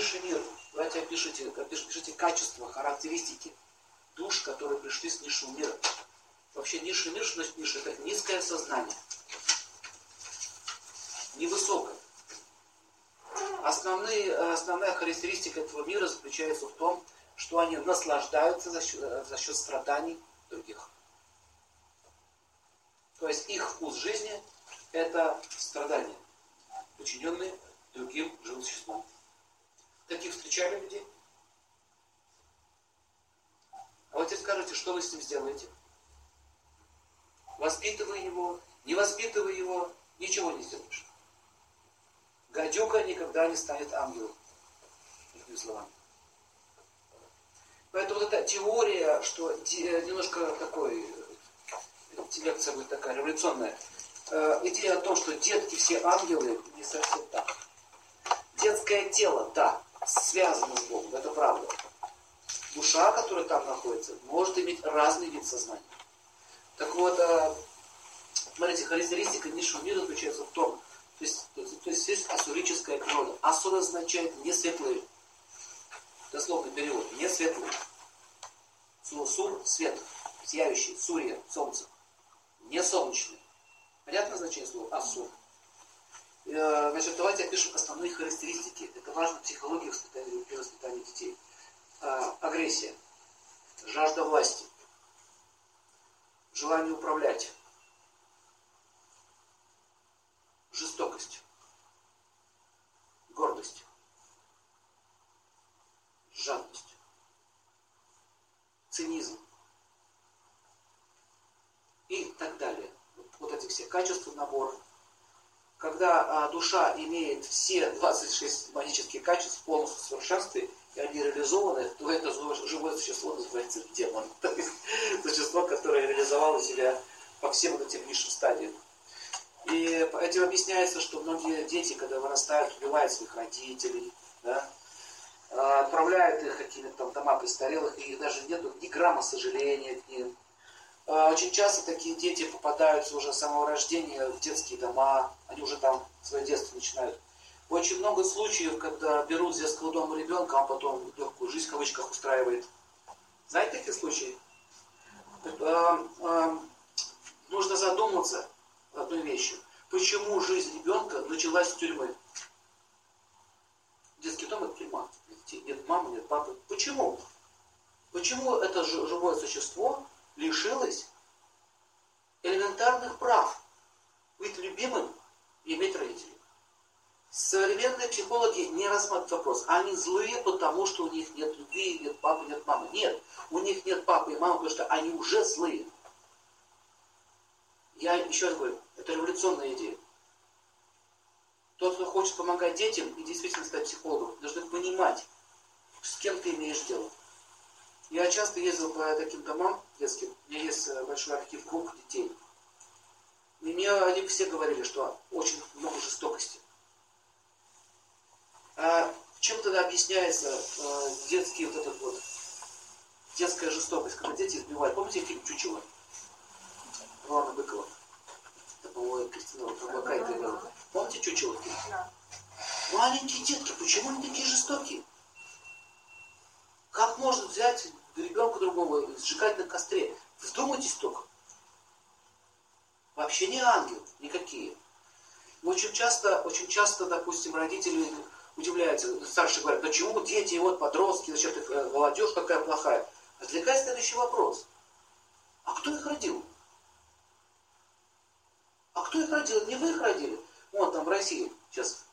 низший мир. Давайте опишите, опишите качества, характеристики душ, которые пришли с низшего мира. Вообще низший мир, что значит низший? Это низкое сознание. Невысокое. Основные, основная характеристика этого мира заключается в том, что они наслаждаются за счет, за счет страданий других. То есть их вкус жизни – это страдания, подчиненные другим живым существам. Таких встречали людей? А вот теперь скажите, что вы с ним сделаете? Воспитывая его, не воспитывая его, ничего не сделаешь. Гадюка никогда не станет ангелом. Другими словами. Поэтому вот эта теория, что немножко такой, лекция будет такая революционная, э, идея о том, что детки все ангелы, не совсем так. Детское тело, да, связано с Богом, это правда. Душа, которая там находится, может иметь разный вид сознания. Так вот, э, смотрите, характеристика низшего мира заключается в том, то есть, то есть есть асурическая природа. Асур означает не светлый. Дословный перевод. Не светлый. Сур – свет, сияющий, сурья, солнце. Не солнечный. Понятно значение слова асур? Э, значит, давайте опишем основные характеристики. Это важно в психологии воспитания, при воспитании детей. А, агрессия, жажда власти, желание управлять, жестокость, гордость, жадность, цинизм и так далее. Вот эти все качества набора. Когда а, душа имеет все 26 магических качеств в полном совершенстве, и они реализованы, то это живое существо называется демон. То есть существо, которое реализовало себя по всем этим низшим стадиям. И этим объясняется, что многие дети, когда вырастают, убивают своих родителей, да, а, отправляют их какими-то там дома престарелых, и даже нет ни грамма сожаления к ним. А, очень часто такие дети попадаются уже с самого рождения в детские дома, они уже там свое детство начинают. Очень много случаев, когда берут с детского дома ребенка, а потом легкую жизнь в кавычках устраивает. Знаете такие случаи? А, нужно задуматься одной вещью. Почему жизнь ребенка началась с тюрьмы? Детский дом это тюрьма. Нет мамы, нет папы. Почему? Почему это живое существо лишилось элементарных прав? Быть любимым и иметь родителей. Современные психологи не рассматривают вопрос. Они злые, потому что у них нет любви, нет папы, нет мамы. Нет, у них нет папы и мамы, потому что они уже злые. Я еще раз говорю, это революционная идея. Тот, кто хочет помогать детям и действительно стать психологом, должен понимать, с кем ты имеешь дело. Я часто ездил по таким домам детским, у меня есть э, большой архив групп детей. И мне они все говорили, что очень много жестокости. А чем тогда объясняется э, детский вот этот вот, детская жестокость, когда дети избивают? Помните фильм «Чучело»? Ивана Быкова. Это, по-моему, Кристина Бакайта играла. Помните чучело? Да. Маленькие детки, почему они такие жестокие? Как можно взять ребенка другого сжигать на костре? Вдумайтесь только. Вообще не ангел, никакие. Очень часто, очень часто, допустим, родители удивляются, старшие говорят, почему дети, вот подростки, значит, э, молодежь какая плохая. Возникает следующий вопрос. А кто их родил? А кто их родил? Не вы их родили? Вот там в России сейчас